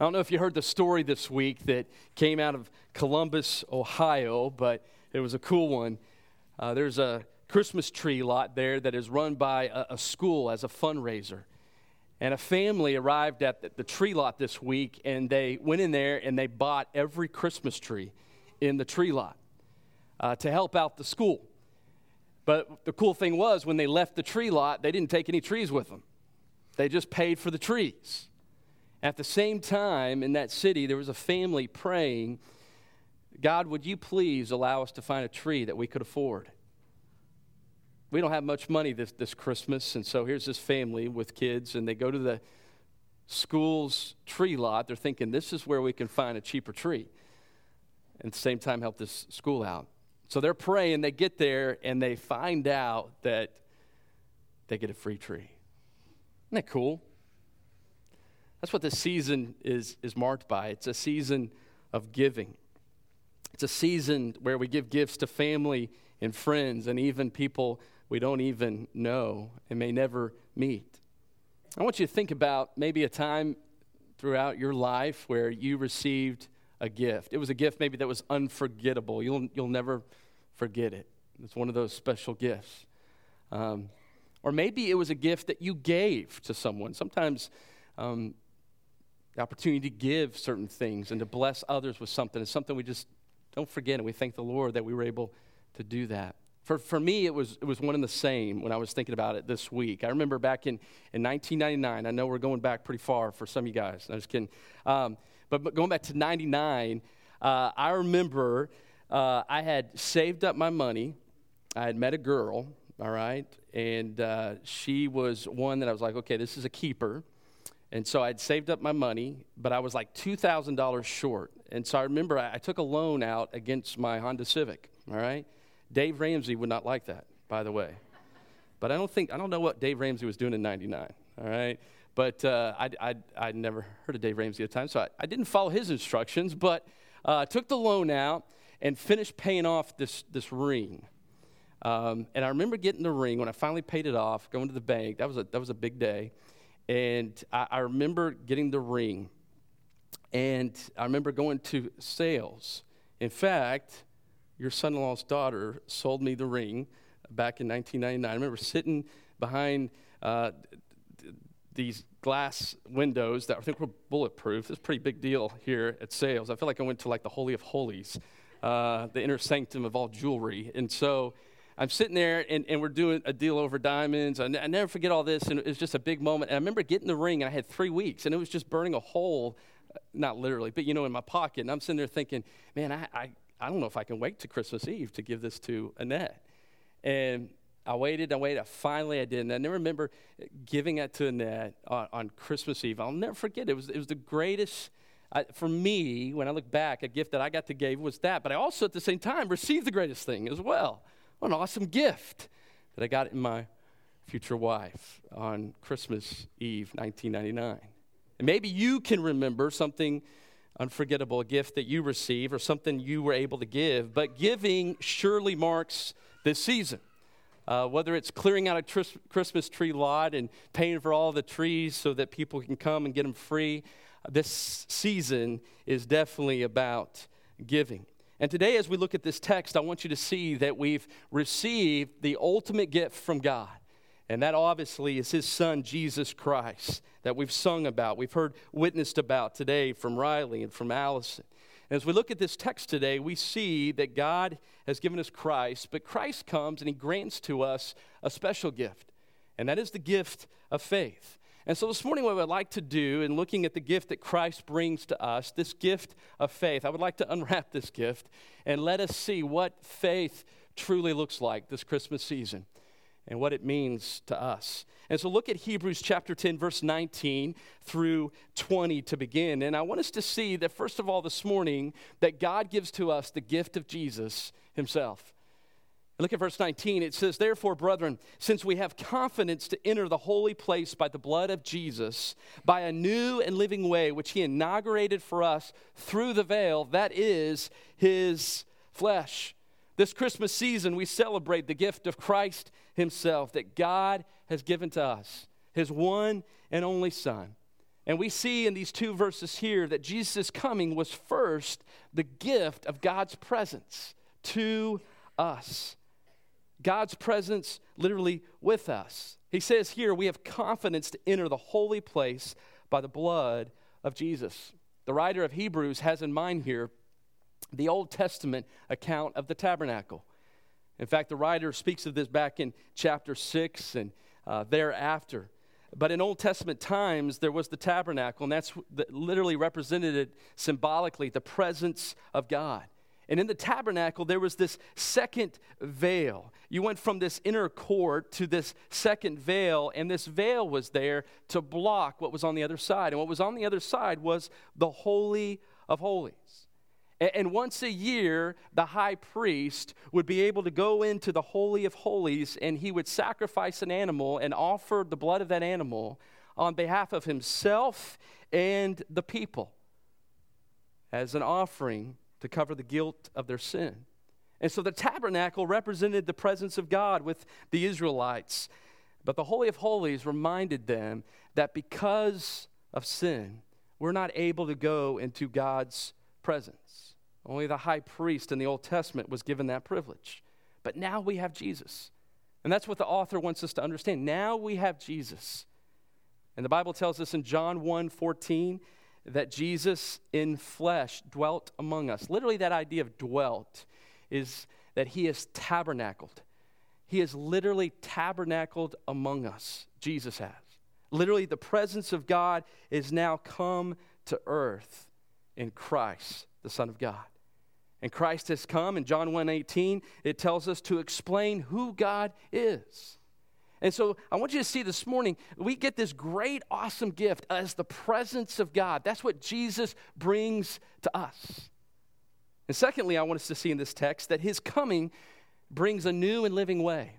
I don't know if you heard the story this week that came out of Columbus, Ohio, but it was a cool one. Uh, there's a Christmas tree lot there that is run by a, a, school as a fundraiser. And a family arrived at the, the tree lot this week, and they went in there and they bought every Christmas tree in the tree lot uh, to help out the school. But the cool thing was, when they left the tree lot, they didn't take any trees with them, they just paid for the trees. At the same time, in that city, there was a family praying, God, would you please allow us to find a tree that we could afford? We don't have much money this, this Christmas, and so here's this family with kids, and they go to the school's tree lot. They're thinking, this is where we can find a cheaper tree. And at the same time, help this school out. So they're praying, they get there, and they find out that they get a free tree. Isn't that cool? That's what this season is, is marked by. It's a season of giving. It's a season where we give gifts to family and friends and even people we don't even know and may never meet. I want you to think about maybe a time throughout your life where you received a gift. It was a gift maybe that was unforgettable. You'll, you'll never forget it. It's one of those special gifts. Um, or maybe it was a gift that you gave to someone. Sometimes um, the opportunity to give certain things and to bless others with something is something we just don't forget, and we thank the Lord that we were able to do that. For, for me, it was, it was one and the same when I was thinking about it this week. I remember back in, in 1999, I know we're going back pretty far for some of you guys. I'm just kidding. Um, but, but going back to 99, uh, I remember uh, I had saved up my money. I had met a girl, all right, and uh, she was one that I was like, okay, this is a keeper. And so I'd saved up my money, but I was like $2,000 short. And so I remember I, I, took a loan out against my Honda Civic, all right? Dave Ramsey would not like that, by the way. But I don't think, I don't know what Dave Ramsey was doing in 99, all right? But uh, I, I, I'd never heard of Dave Ramsey at the time, so I, I didn't follow his instructions, but uh, I took the loan out and finished paying off this, this ring. Um, and I remember getting the ring when I finally paid it off, going to the bank. That was a, that was a big day. And I, I remember getting the ring. And I remember going to sales. In fact, your son in law's daughter sold me the ring back in 1999. I remember sitting behind uh, these glass windows that I think were bulletproof. It's a pretty big deal here at sales. I feel like I went to like the Holy of Holies, uh, the inner sanctum of all jewelry. And so I'm sitting there and, and we're doing a deal over diamonds. I, n- I never forget all this, and it was just a big moment. And I remember getting the ring, and I had three weeks, and it was just burning a hole, uh, not literally, but you know, in my pocket. And I'm sitting there thinking, man, I, I, I don't know if I can wait to Christmas Eve to give this to Annette. And I waited, I waited. Finally, I did. And I never remember giving it to Annette on, on Christmas Eve. I'll never forget. It was, it was the greatest, uh, for me, when I look back, a gift that I got to give was that. But I also, at the same time, received the greatest thing as well. What an awesome gift that I got in my future wife on Christmas Eve, 1999. And maybe you can remember something unforgettable, a gift that you received or something you were able to give, but giving surely marks this season. Uh, whether it's clearing out a Christmas tree lot and paying for all the trees so that people can come and get them free, this season is definitely about giving. And today, as we look at this text, I want you to see that we've received the ultimate gift from God. And that obviously is his son, Jesus Christ, that we've sung about, we've heard witnessed about today from Riley and from Allison. And as we look at this text today, we see that God has given us Christ, but Christ comes and he grants to us a special gift, and that is the gift of faith. And so this morning, what I'd like to do in looking at the gift that Christ brings to us, this gift of faith, I would like to unwrap this gift and let us see what faith truly looks like this Christmas season and what it means to us. And so look at Hebrews chapter 10, verse 19 through 20 to begin. And I want us to see that, first of all, this morning, that God gives to us the gift of Jesus himself. Look at verse 19. It says, Therefore, brethren, since we have confidence to enter the holy place by the blood of Jesus, by a new and living way which he inaugurated for us through the veil, that is his flesh. This Christmas season, we celebrate the gift of Christ himself that God has given to us, his one and only Son. And we see in these two verses here that Jesus' coming was first the gift of God's presence to us. God's presence literally with us. He says here, we have confidence to enter the holy place by the blood of Jesus. The writer of Hebrews has in mind here the Old Testament account of the tabernacle. In fact, the writer speaks of this back in chapter 6 and uh, thereafter. But in Old Testament times, there was the tabernacle, and that's literally represented symbolically the presence of God. And in the tabernacle, there was this second veil. You went from this inner court to this second veil, and this veil was there to block what was on the other side. And what was on the other side was the Holy of Holies. And once a year, the high priest would be able to go into the Holy of Holies and he would sacrifice an animal and offer the blood of that animal on behalf of himself and the people as an offering to cover the guilt of their sin. And so the tabernacle represented the presence of God with the Israelites. But the Holy of Holies reminded them that because of sin, we're not able to go into God's presence. Only the high priest in the Old Testament was given that privilege. But now we have Jesus. And that's what the author wants us to understand. Now we have Jesus. And the Bible tells us in John 1 14, that Jesus in flesh dwelt among us. Literally, that idea of dwelt is that he is tabernacled. He is literally tabernacled among us. Jesus has. Literally, the presence of God is now come to earth in Christ, the Son of God. And Christ has come in John 1:18, it tells us to explain who God is. And so I want you to see this morning, we get this great, awesome gift as the presence of God. That's what Jesus brings to us. And secondly, I want us to see in this text that his coming brings a new and living way.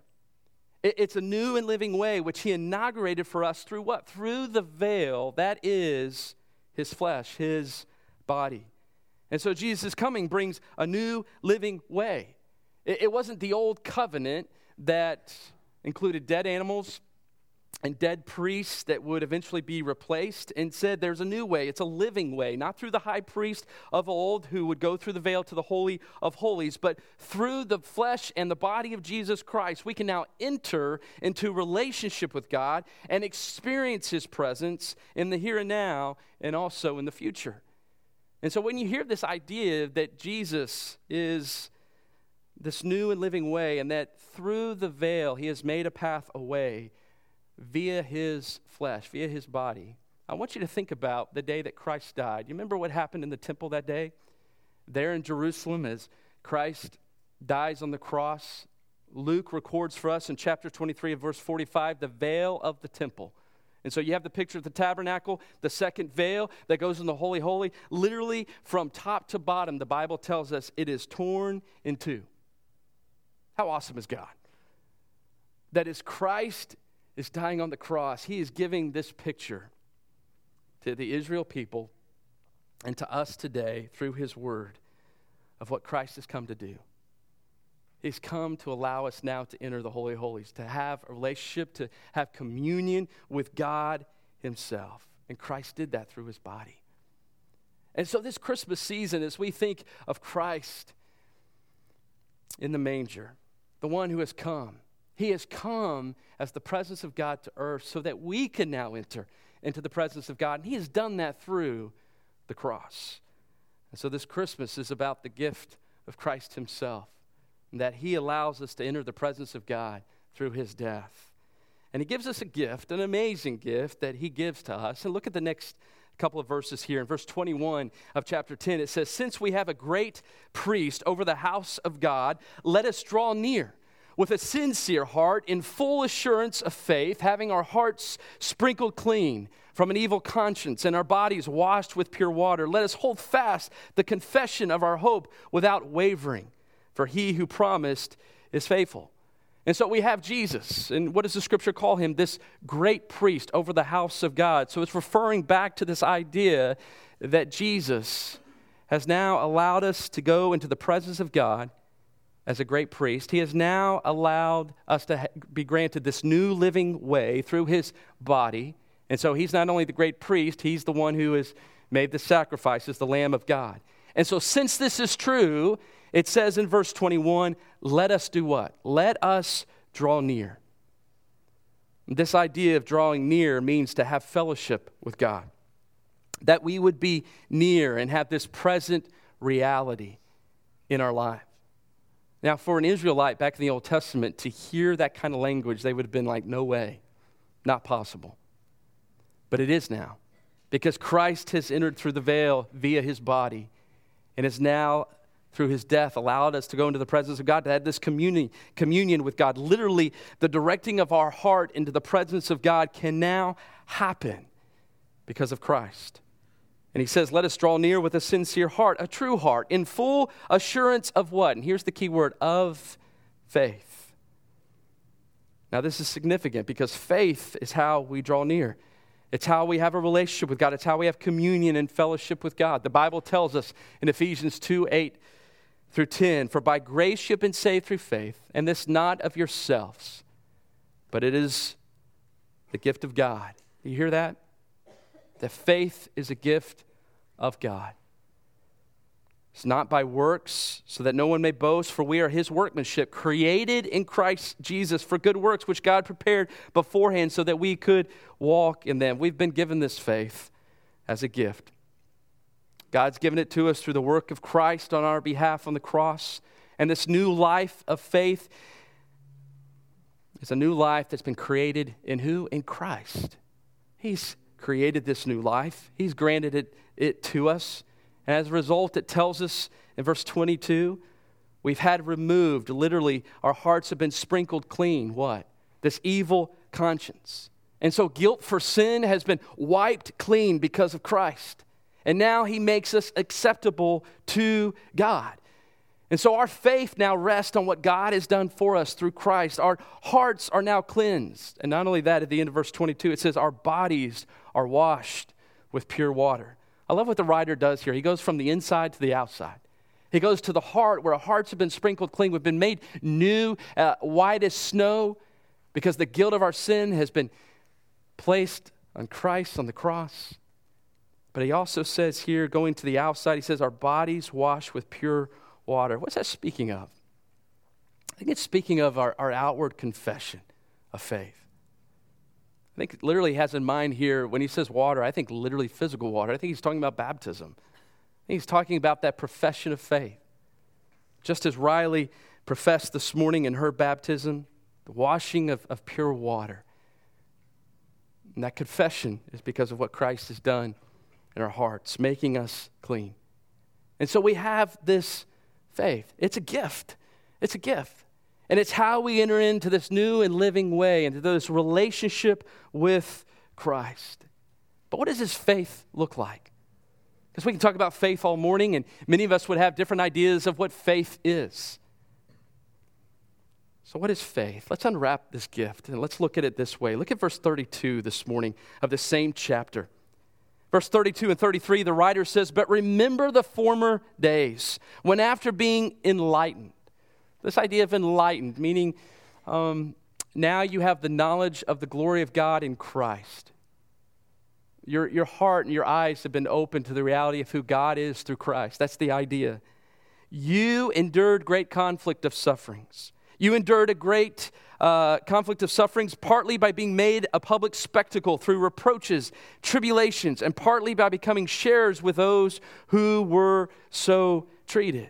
It's a new and living way which he inaugurated for us through what? Through the veil that is his flesh, his body. And so Jesus' coming brings a new living way. It wasn't the old covenant that included dead animals and dead priests that would eventually be replaced, and said there's a new way. It's a living way, not through the high priest of old who would go through the veil to the Holy of Holies, but through the flesh and the body of Jesus Christ, we can now enter into relationship with God and experience His presence in the here and now and also in the future. And so when you hear this idea that Jesus is this new and living way, and that through the veil he has made a path away via his flesh, via his body. I want you to think about the day that Christ died. You remember what happened in the temple that day? There in Jerusalem, as Christ dies on the cross, Luke records for us in chapter 23 of verse 45 the veil of the temple. And so you have the picture of the tabernacle, the second veil that goes in the Holy Holy. Literally, from top to bottom, the Bible tells us it is torn in two. How awesome is God? That as Christ is dying on the cross, he is giving this picture to the Israel people and to us today through his word of what Christ has come to do. He's come to allow us now to enter the Holy Holies, to have a relationship, to have communion with God Himself. And Christ did that through His body. And so, this Christmas season, as we think of Christ in the manger, the one who has come. He has come as the presence of God to earth so that we can now enter into the presence of God. And He has done that through the cross. And so this Christmas is about the gift of Christ Himself, and that He allows us to enter the presence of God through His death. And He gives us a gift, an amazing gift that He gives to us. And look at the next couple of verses here. In verse 21 of chapter 10, it says, Since we have a great priest over the house of God, let us draw near with a sincere heart in full assurance of faith, having our hearts sprinkled clean from an evil conscience and our bodies washed with pure water. Let us hold fast the confession of our hope without wavering, for he who promised is faithful. And so we have Jesus. And what does the scripture call him? This great priest over the house of God. So it's referring back to this idea that Jesus has now allowed us to go into the presence of God as a great priest. He has now allowed us to be granted this new living way through his body And so he's not only the great priest, he's the one who has made the sacrifices, the Lamb of God. And so, since this is true, it says in verse 21 let us do what? Let us draw near. This idea of drawing near means to have fellowship with God, that we would be near and have this present reality in our life. Now, for an Israelite back in the Old Testament to hear that kind of language, they would have been like, no way, not possible. But it is now, because Christ has entered through the veil via his body and has now, through his death, allowed us to go into the presence of God, to have this communion, communion with God. Literally, the directing of our heart into the presence of God can now happen because of Christ. And he says, Let us draw near with a sincere heart, a true heart, in full assurance of what? And here's the key word of faith. Now, this is significant because faith is how we draw near. It's how we have a relationship with God. It's how we have communion and fellowship with God. The Bible tells us in Ephesians 2 8 through 10 For by grace you have been saved through faith, and this not of yourselves, but it is the gift of God. You hear that? that faith is a gift of God. It's not by works, so that no one may boast, for we are his workmanship, created in Christ Jesus for good works, which God prepared beforehand so that we could walk in them. We've been given this faith as a gift. God's given it to us through the work of Christ on our behalf on the cross. And this new life of faith is a new life that's been created in who? In Christ. He's created this new life, He's granted it, it to us. And as a result, it tells us in verse 22 we've had removed, literally, our hearts have been sprinkled clean. What? This evil conscience. And so guilt for sin has been wiped clean because of Christ. And now he makes us acceptable to God. And so our faith now rests on what God has done for us through Christ. Our hearts are now cleansed. And not only that, at the end of verse 22, it says, Our bodies are washed with pure water. I love what the writer does here. He goes from the inside to the outside. He goes to the heart where our hearts have been sprinkled clean. We've been made new, uh, white as snow, because the guilt of our sin has been placed on Christ on the cross. But he also says here, going to the outside, he says, Our bodies washed with pure water. What's that speaking of? I think it's speaking of our, our outward confession of faith. I think literally has in mind here, when he says water, I think literally physical water. I think he's talking about baptism. he's talking about that profession of faith. Just as Riley professed this morning in her baptism, the washing of, of pure water. And that confession is because of what Christ has done our hearts, making us clean. And so we have this faith. It's a gift. It's a gift. And it's how we enter into this new and living way, into this relationship with Christ. But what does this faith look like? Because we can talk about faith all morning, and many of us would have different ideas of what faith is. So, what is faith? Let's unwrap this gift and let's look at it this way. Look at verse 32 this morning of the same chapter. Verse 32 and 33, the writer says, But remember the former days when, after being enlightened, this idea of enlightened, meaning um, now you have the knowledge of the glory of God in Christ. Your, your heart and your eyes have been opened to the reality of who God is through Christ. That's the idea. You endured great conflict of sufferings. You endured a great uh, conflict of sufferings, partly by being made a public spectacle through reproaches, tribulations, and partly by becoming sharers with those who were so treated.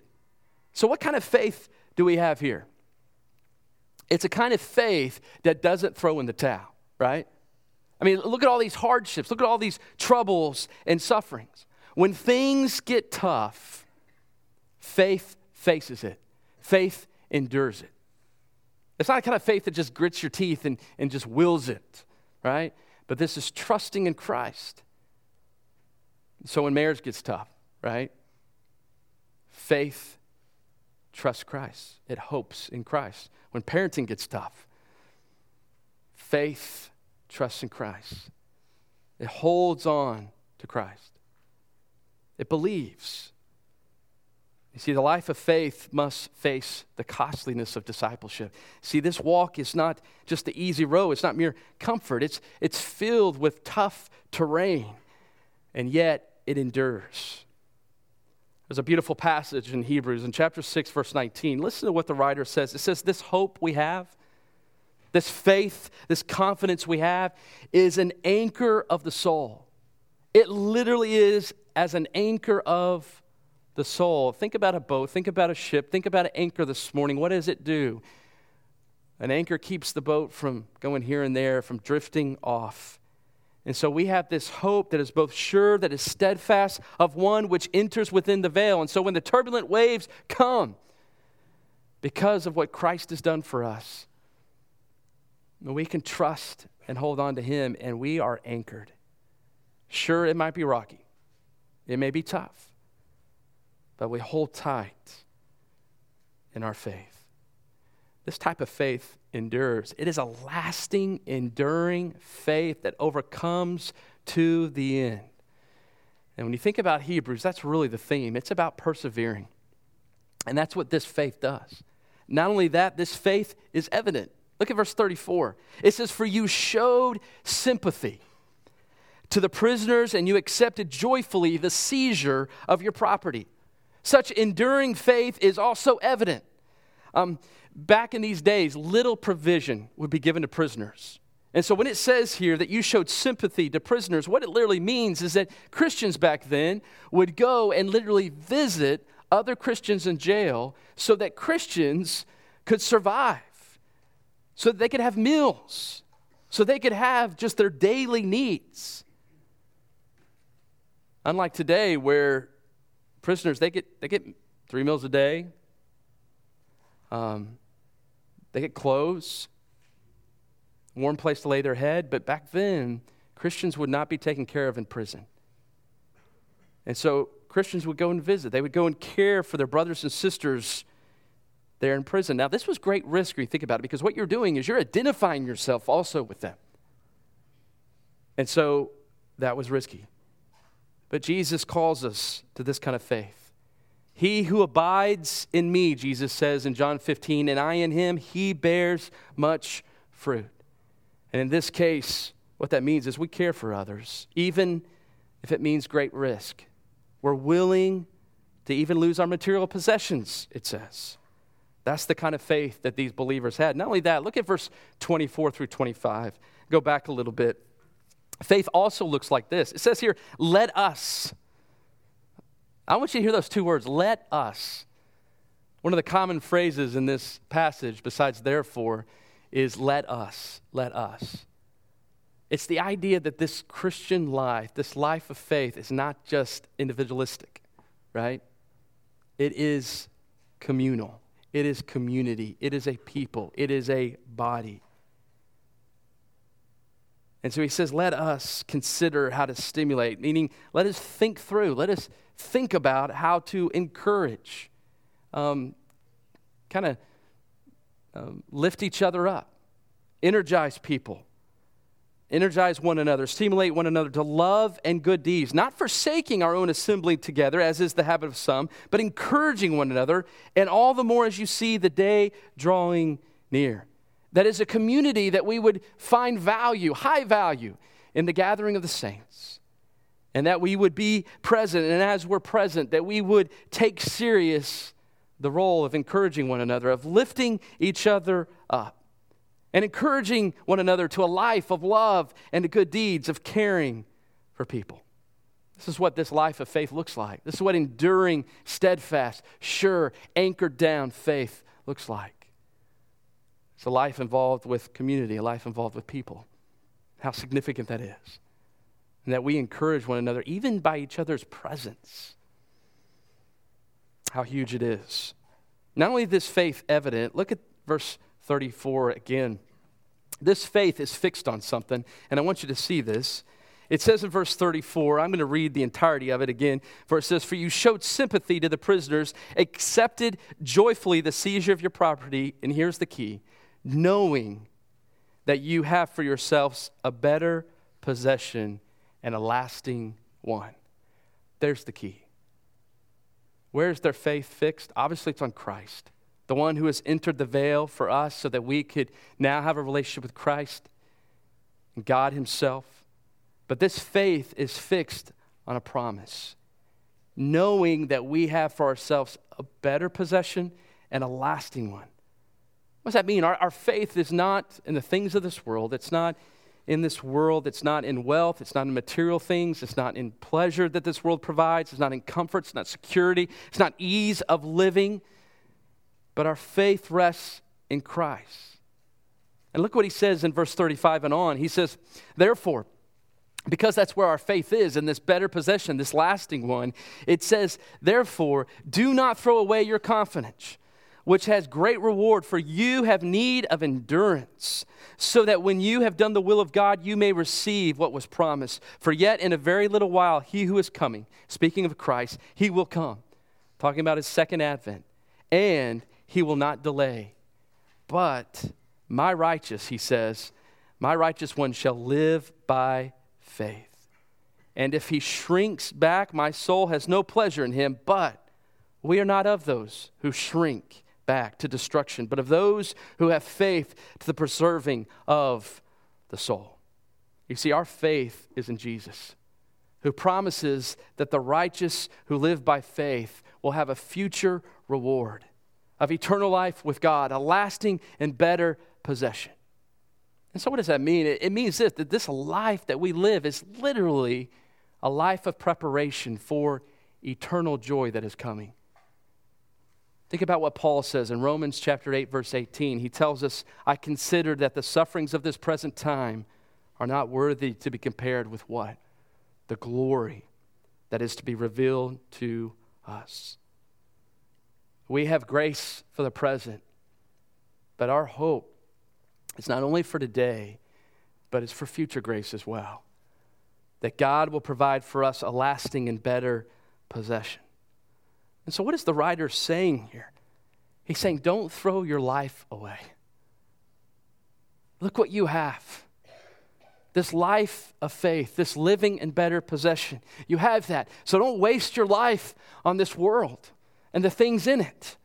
So, what kind of faith do we have here? It's a kind of faith that doesn't throw in the towel, right? I mean, look at all these hardships, look at all these troubles and sufferings. When things get tough, faith faces it, faith endures it. It's not a kind of faith that just grits your teeth and, and just wills it, right? But this is trusting in Christ. So when marriage gets tough, right? Faith trusts Christ, it hopes in Christ. When parenting gets tough, faith trusts in Christ, it holds on to Christ, it believes. You see, the life of faith must face the costliness of discipleship. See, this walk is not just the easy road, it's not mere comfort, it's, it's filled with tough terrain, and yet it endures. There's a beautiful passage in Hebrews in chapter 6, verse 19. Listen to what the writer says. It says, This hope we have, this faith, this confidence we have, is an anchor of the soul. It literally is as an anchor of the soul. Think about a boat, think about a ship, think about an anchor this morning. What does it do? An anchor keeps the boat from going here and there, from drifting off. And so we have this hope that is both sure, that is steadfast, of one which enters within the veil. And so when the turbulent waves come, because of what Christ has done for us, we can trust and hold on to Him, and we are anchored. Sure, it might be rocky, it may be tough but we hold tight in our faith. This type of faith endures. It is a lasting, enduring faith that overcomes to the end. And when you think about Hebrews, that's really the theme. It's about persevering. And that's what this faith does. Not only that, this faith is evident. Look at verse 34. It says, For you showed sympathy to the prisoners, and you accepted joyfully the seizure of your property. Such enduring faith is also evident. Um, back in these days, little provision would be given to prisoners. And so when it says here that you showed sympathy to prisoners, what it literally means is that Christians back then would go and literally visit other Christians in jail so that Christians could survive, so that they could have meals, so they could have just their daily needs. Unlike today, where prisoners, they get, they get three meals a day. Um, they get clothes, warm place to lay their head. But back then, Christians would not be taken care of in prison. And so Christians would go and visit. They would go and care for their brothers and sisters there in prison. Now, this was great risk when you think about it, because what you're doing is you're identifying yourself also with them. And so that was risky. But Jesus calls us to this kind of faith. He who abides in me, Jesus says in John 15, and I in him, he bears much fruit. And in this case, what that means is we care for others, even if it means great risk. We're willing to even lose our material possessions, it says. That's the kind of faith that these believers had. Not only that, look at verse 24 through 25. Go back a little bit. Faith also looks like this it says here, let us. I want you to hear those two words, let us. One of the common phrases in this passage, besides therefore, is let us, let us. It's the idea that this Christian life, this life of faith, is not just individualistic, right? It is communal, it is community, it is a people, it is a body. And so he says, let us consider how to stimulate, meaning let us think through, let us think about how to encourage, um, kind of um, lift each other up, energize people, energize one another, stimulate one another to love and good deeds, not forsaking our own assembly together, as is the habit of some, but encouraging one another, and all the more as you see the day drawing near. That is a community that we would find value, high value, in the gathering of the saints. And that we would be present, and as we're present, that we would take serious the role of encouraging one another, of lifting each other up, and encouraging one another to a life of love and good deeds, of caring for people. This is what this life of faith looks like. This is what enduring, steadfast, sure, anchored down faith looks like. It's a life involved with community, a life involved with people. How significant that is. And that we encourage one another, even by each other's presence. How huge it is. Not only this faith evident, look at verse 34 again. This faith is fixed on something, and I want you to see this. It says in verse 34, I'm going to read the entirety of it again, for it says, For you showed sympathy to the prisoners, accepted joyfully the seizure of your property, and here's the key knowing that you have for yourselves a better possession and a lasting one. There's the key. Where is their faith fixed? Obviously, it's on Christ, the one who has entered the veil for us so that we could now have a relationship with Christ and God Himself. But this faith is fixed on a promise, knowing that we have for ourselves a better possession and a lasting one. What does that mean? Our, our faith is not in the things of this world, it's not in this world. It's not in wealth. It's not in material things. It's not in pleasure that this world provides. It's not in comfort. It's not security. It's not ease of living. But our faith rests in Christ. And look what he says in verse 35 and on. He says, Therefore, because that's where our faith is in this better possession, this lasting one, it says, Therefore, do not throw away your confidence which has great reward, for you have need of endurance, so that when you have done the will of God, you may receive what was promised. For yet in a very little while, he who is coming, speaking of Christ, he will come, talking about his second advent, and he will not delay. But my righteous, he says, my righteous one shall live by faith. And if he shrinks back, my soul has no pleasure in him, but we are not of those who shrink back to destruction, but of those who have faith to the preserving of the soul. You see, our faith is in Jesus, who promises that the righteous who live by faith will have a future reward of eternal life with God, a lasting and better possession. And so, what does that mean? It, means this that this life that we live is literally a life of preparation for eternal joy that is coming. Think about what Paul says in Romans chapter 8 verse 18. He tells us, "I consider that the sufferings of this present time are not worthy to be compared with what? The glory that is to be revealed to us." We have grace for the present, but our hope is not only for today, but it's for future grace as well. That God will provide for us a lasting and better possession. And so, what is the writer saying here? He's saying, don't throw your life away. Look what you have this life of faith, this living and better possession. You have that. So don't waste your life on this world and the things in it,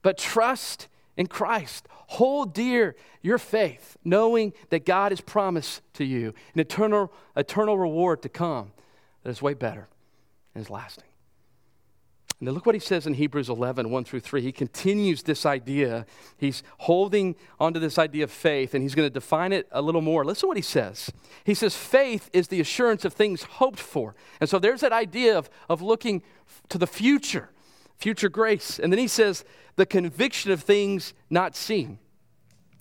but trust in Christ. Hold dear your faith, knowing that God has promised to you an eternal, eternal reward to come that is way better and is lasting. And then look what he says in Hebrews 11, 1 through 3. He continues this idea. He's holding onto this idea of faith, and he's going to define it a little more. Listen to what he says. He says, Faith is the assurance of things hoped for. And so there's that idea of, of looking to the future, future grace. And then he says, the conviction of things not seen.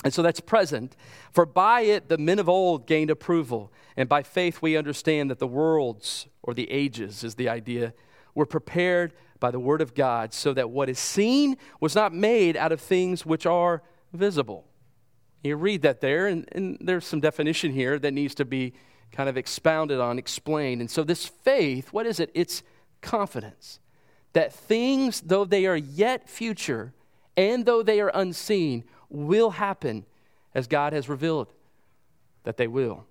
And so that's present. For by it the men of old gained approval. And by faith we understand that the worlds, or the ages is the idea, were prepared by the word of God, so that what is seen was not made out of things which are visible. You read that there, and, and there's some definition here that needs to be kind of expounded on, explained. And so, this faith, what is it? It's confidence that things, though they are yet future and though they are unseen, will happen as God has revealed that they will.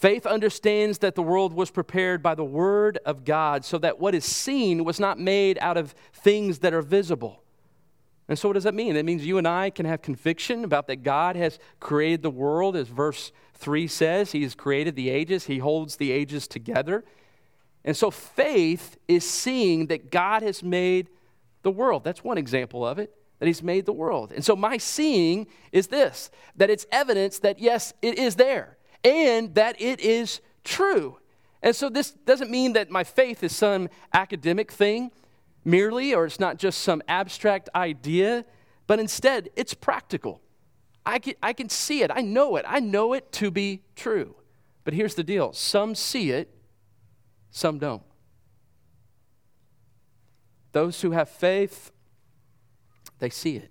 Faith understands that the world was prepared by the Word of God so that what is seen was not made out of things that are visible. And so, what does that mean? It means you and I can have conviction about that God has created the world, as verse 3 says. He has created the ages, He holds the ages together. And so, faith is seeing that God has made the world. That's one example of it, that He's made the world. And so, my seeing is this that it's evidence that, yes, it is there and that it is true. And so this doesn't mean that my faith is some academic thing merely, or it's not just some abstract idea, but instead it's practical. I can, I can see it, I know it, I know it to be true. But here's the deal some see it, some don't. Those who have faith, they see it,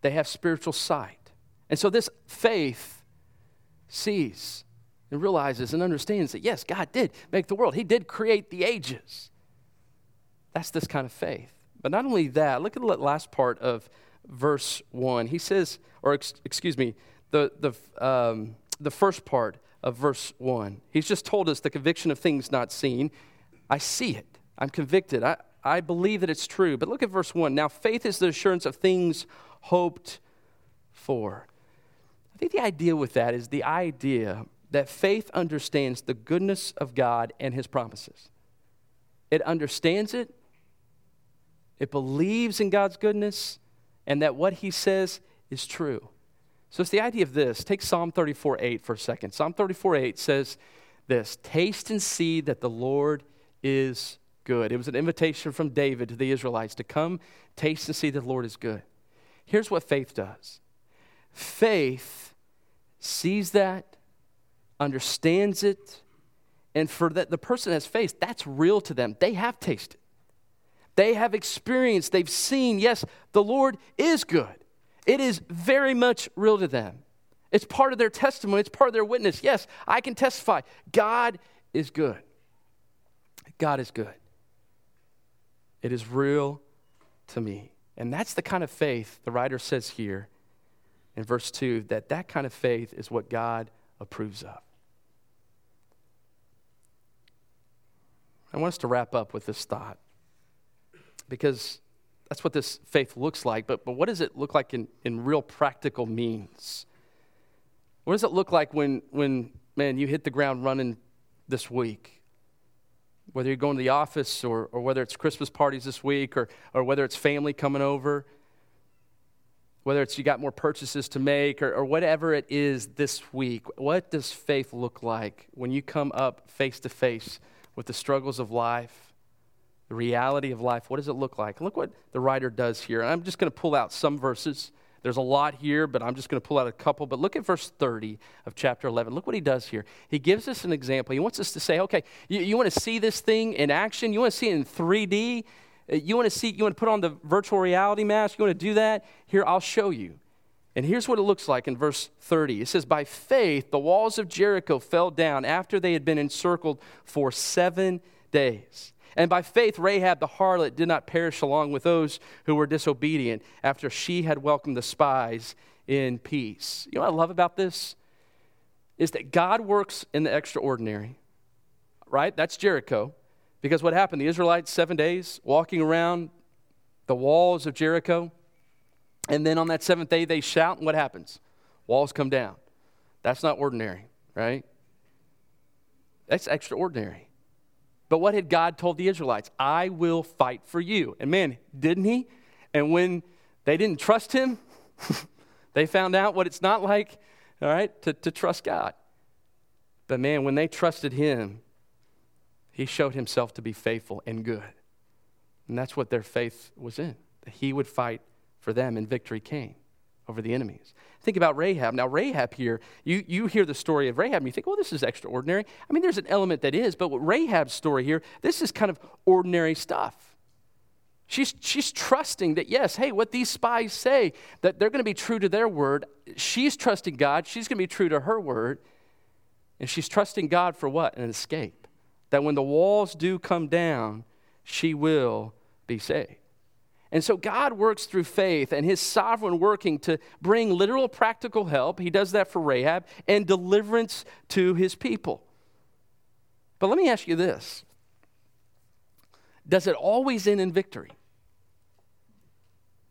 they have spiritual sight. And so this faith sees and realizes and understands that, yes, God did make the world, He did create the ages. That's this kind of faith. But not only that, look at the last part of verse 1. He says, or ex- excuse me, the, the, um, the first part of verse 1. He's just told us the conviction of things not seen. I see it. I'm convicted. I, I believe that it's true. But look at verse 1. Now, faith is the assurance of things hoped for. Think the idea with that is the idea that faith understands the goodness of God and his promises. It understands it, it believes in God's goodness, and that what he says is true. So it's the idea of this. Take Psalm 34 8 for a second. Psalm 34 8 says this Taste and see that the Lord is good. It was an invitation from David to the Israelites to come taste and see that the Lord is good. Here's what faith does faith sees that, understands it, and for that the person has faith, that's real to them. They have tasted. They have experienced, they've seen, yes, the Lord is good. It is very much real to them. It's part of their testimony, it's part of their witness. Yes, I can testify. God is good. God is good. It is real to me. And that's the kind of faith the writer says here in verse 2 that that kind of faith is what God approves of. I want us to wrap up with this thought because that's what this faith looks like. But, but what does it look like in, in real practical means? What does it look like when, when, man, you hit the ground running this week? Whether you're going to the office or, or whether it's Christmas parties this week or, or whether it's family coming over, whether it's you got more purchases to make or, or whatever it is this week, what does faith look like when you come up face to face with the struggles of life, the reality of life? What does it look like? Look what the writer does here. And I'm just going to pull out some verses there's a lot here, but I'm just going to pull out a couple. But look at verse 30 of chapter 11. Look what he does here. He gives us an example. He wants us to say, okay, you, you want to see this thing in action? You want to see it in 3D? Uh, you want to see, you want to put on the virtual reality mask? You want to do that? Here, I'll show you. And here's what it looks like in verse 30. It says, By faith, the walls of Jericho fell down after they had been encircled for seven days. And by faith, Rahab the harlot did not perish along with those who were disobedient after she had welcomed the spies in peace. You know what I love about this? Is that God works in the extraordinary, right? That's Jericho. Because what happened? The Israelites, seven days, walking around the walls of Jericho. And then on that seventh day, they shout, and what happens? Walls come down. That's not ordinary, right? That's extraordinary. But what had God told the Israelites? I will fight for you. And man, didn't he? And when they didn't trust him, they found out what it's not like, all right, to, to trust God. But man, when they trusted him, he showed himself to be faithful and good. And that's what their faith was in, that he would fight for them and victory came over the enemies. Think about Rahab. Now, Rahab here, you, you hear the story of Rahab and you think, well, this is extraordinary. I mean, there's an element that is, but Rahab's story here, this is kind of ordinary stuff. She's, she's trusting that, yes, hey, what these spies say, that they're going to be true to their word. She's trusting God. She's going to be true to her word. And she's trusting God for what? An escape. That when the walls do come down, she will be saved. And so God works through faith and his sovereign working to bring literal practical help. He does that for Rahab and deliverance to his people. But let me ask you this Does it always end in victory?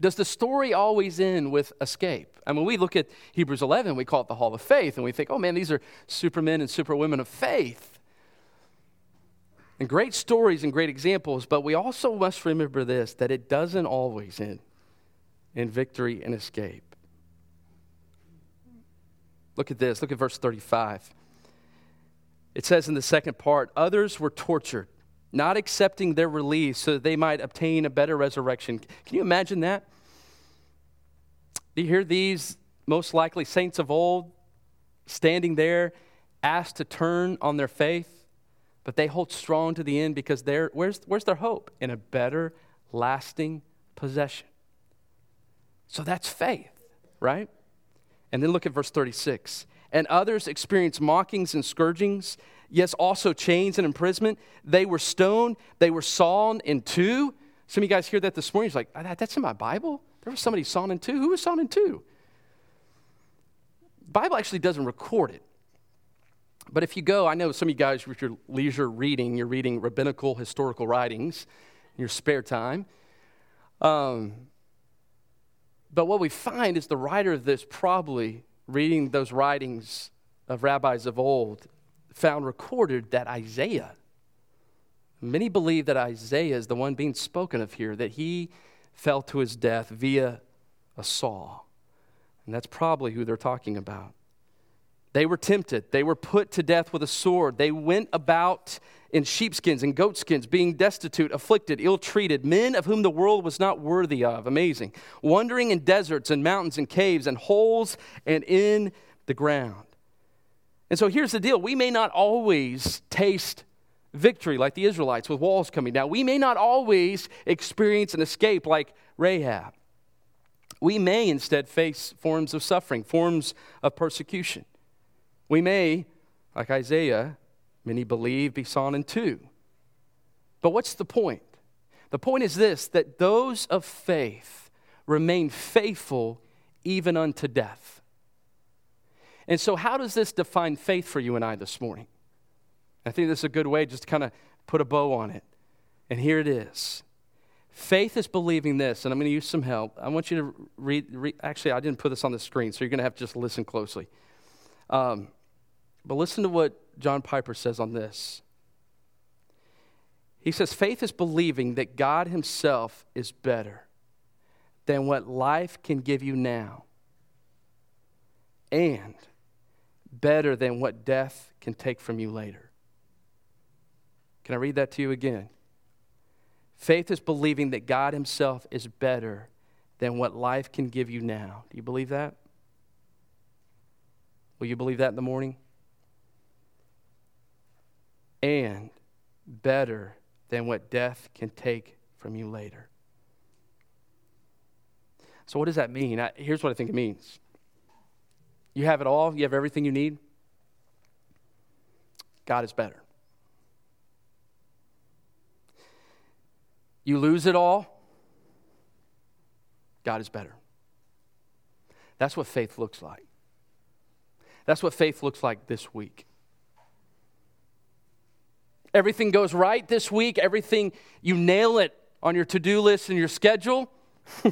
Does the story always end with escape? I mean, we look at Hebrews 11, we call it the Hall of Faith, and we think, oh man, these are supermen and superwomen of faith and great stories and great examples, but we also must remember this that it doesn't always end in victory and escape. Look at this. Look at verse 35. It says in the second part, others were tortured, not accepting their release so that they might obtain a better resurrection. Can you imagine that? Do you hear these most likely saints of old standing there asked to turn on their faith? But they hold strong to the end because they're, where's, where's their hope? In a better, lasting possession. So that's faith, right? And then look at verse 36. And others experienced mockings and scourgings, yes, also chains and imprisonment. They were stoned, they were sawn in two. Some of you guys hear that this morning. It's like, that's in my Bible? There was somebody sawn in two. Who was sawn in two? Bible actually doesn't record it. But if you go, I know some of you guys with your leisure reading, you're reading rabbinical historical writings in your spare time. Um, but what we find is the writer of this probably reading those writings of rabbis of old found recorded that Isaiah, many believe that Isaiah is the one being spoken of here, that he fell to his death via a saw. And that's probably who they're talking about. They were tempted. They were put to death with a sword. They went about in sheepskins and goatskins, being destitute, afflicted, ill treated, men of whom the world was not worthy of. Amazing. Wandering in deserts and mountains and caves and holes and in the ground. And so here's the deal we may not always taste victory like the Israelites with walls coming down. We may not always experience an escape like Rahab. We may instead face forms of suffering, forms of persecution. We may, like Isaiah, many believe, be sawn in two. But what's the point? The point is this that those of faith remain faithful even unto death. And so, how does this define faith for you and I this morning? I think this is a good way just to kind of put a bow on it. And here it is. Faith is believing this, and I'm going to use some help. I want you to read, read actually, I didn't put this on the screen, so you're going to have to just listen closely. Um, but listen to what John Piper says on this. He says, faith is believing that God Himself is better than what life can give you now, and better than what death can take from you later. Can I read that to you again? Faith is believing that God Himself is better than what life can give you now. Do you believe that? Will you believe that in the morning? And better than what death can take from you later. So, what does that mean? I, here's what I think it means you have it all, you have everything you need. God is better. You lose it all, God is better. That's what faith looks like. That's what faith looks like this week. Everything goes right this week, everything, you nail it on your to do list and your schedule.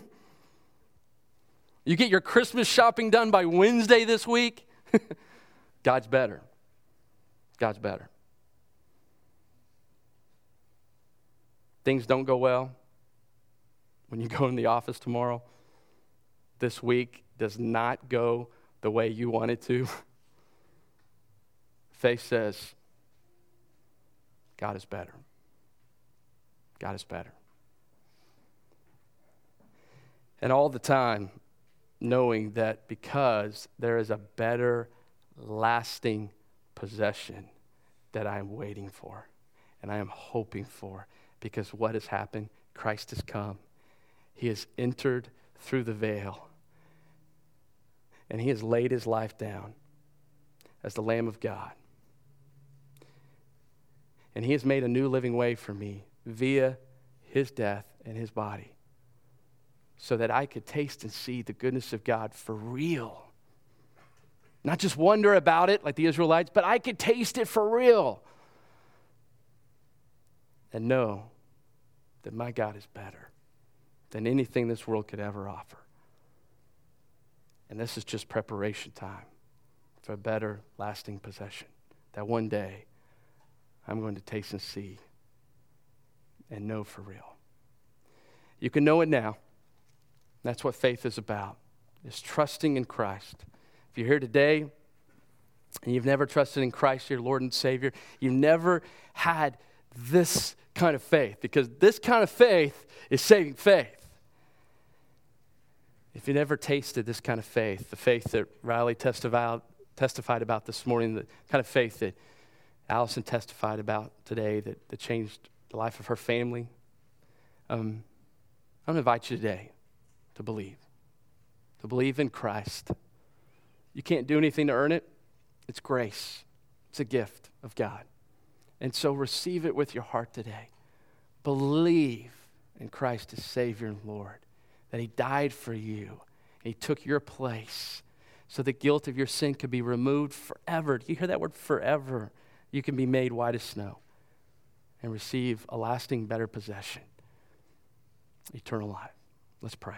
you get your Christmas shopping done by Wednesday this week. God's better. God's better. Things don't go well when you go in the office tomorrow. This week does not go the way you want it to. Faith says, God is better. God is better. And all the time, knowing that because there is a better, lasting possession that I am waiting for and I am hoping for, because what has happened? Christ has come. He has entered through the veil and he has laid his life down as the Lamb of God. And he has made a new living way for me via his death and his body so that I could taste and see the goodness of God for real. Not just wonder about it like the Israelites, but I could taste it for real and know that my God is better than anything this world could ever offer. And this is just preparation time for a better, lasting possession. That one day I'm going to taste and see and know for real. You can know it now. That's what faith is about, is trusting in Christ. If you're here today and you've never trusted in Christ, your Lord and Savior, you've never had this kind of faith, because this kind of faith is saving faith. If you never tasted this kind of faith, the faith that Riley testified, testified about this morning, the kind of faith that Allison testified about today that, that changed the life of her family, um, I'm going to invite you today to believe, to believe in Christ. You can't do anything to earn it, it's grace, it's a gift of God. And so receive it with your heart today. Believe in Christ as Savior and Lord that He died for you. He took your place so the guilt of your sin could be removed forever. Do you hear that word forever? You can be made white as snow and receive a lasting, better possession eternal life. Let's pray.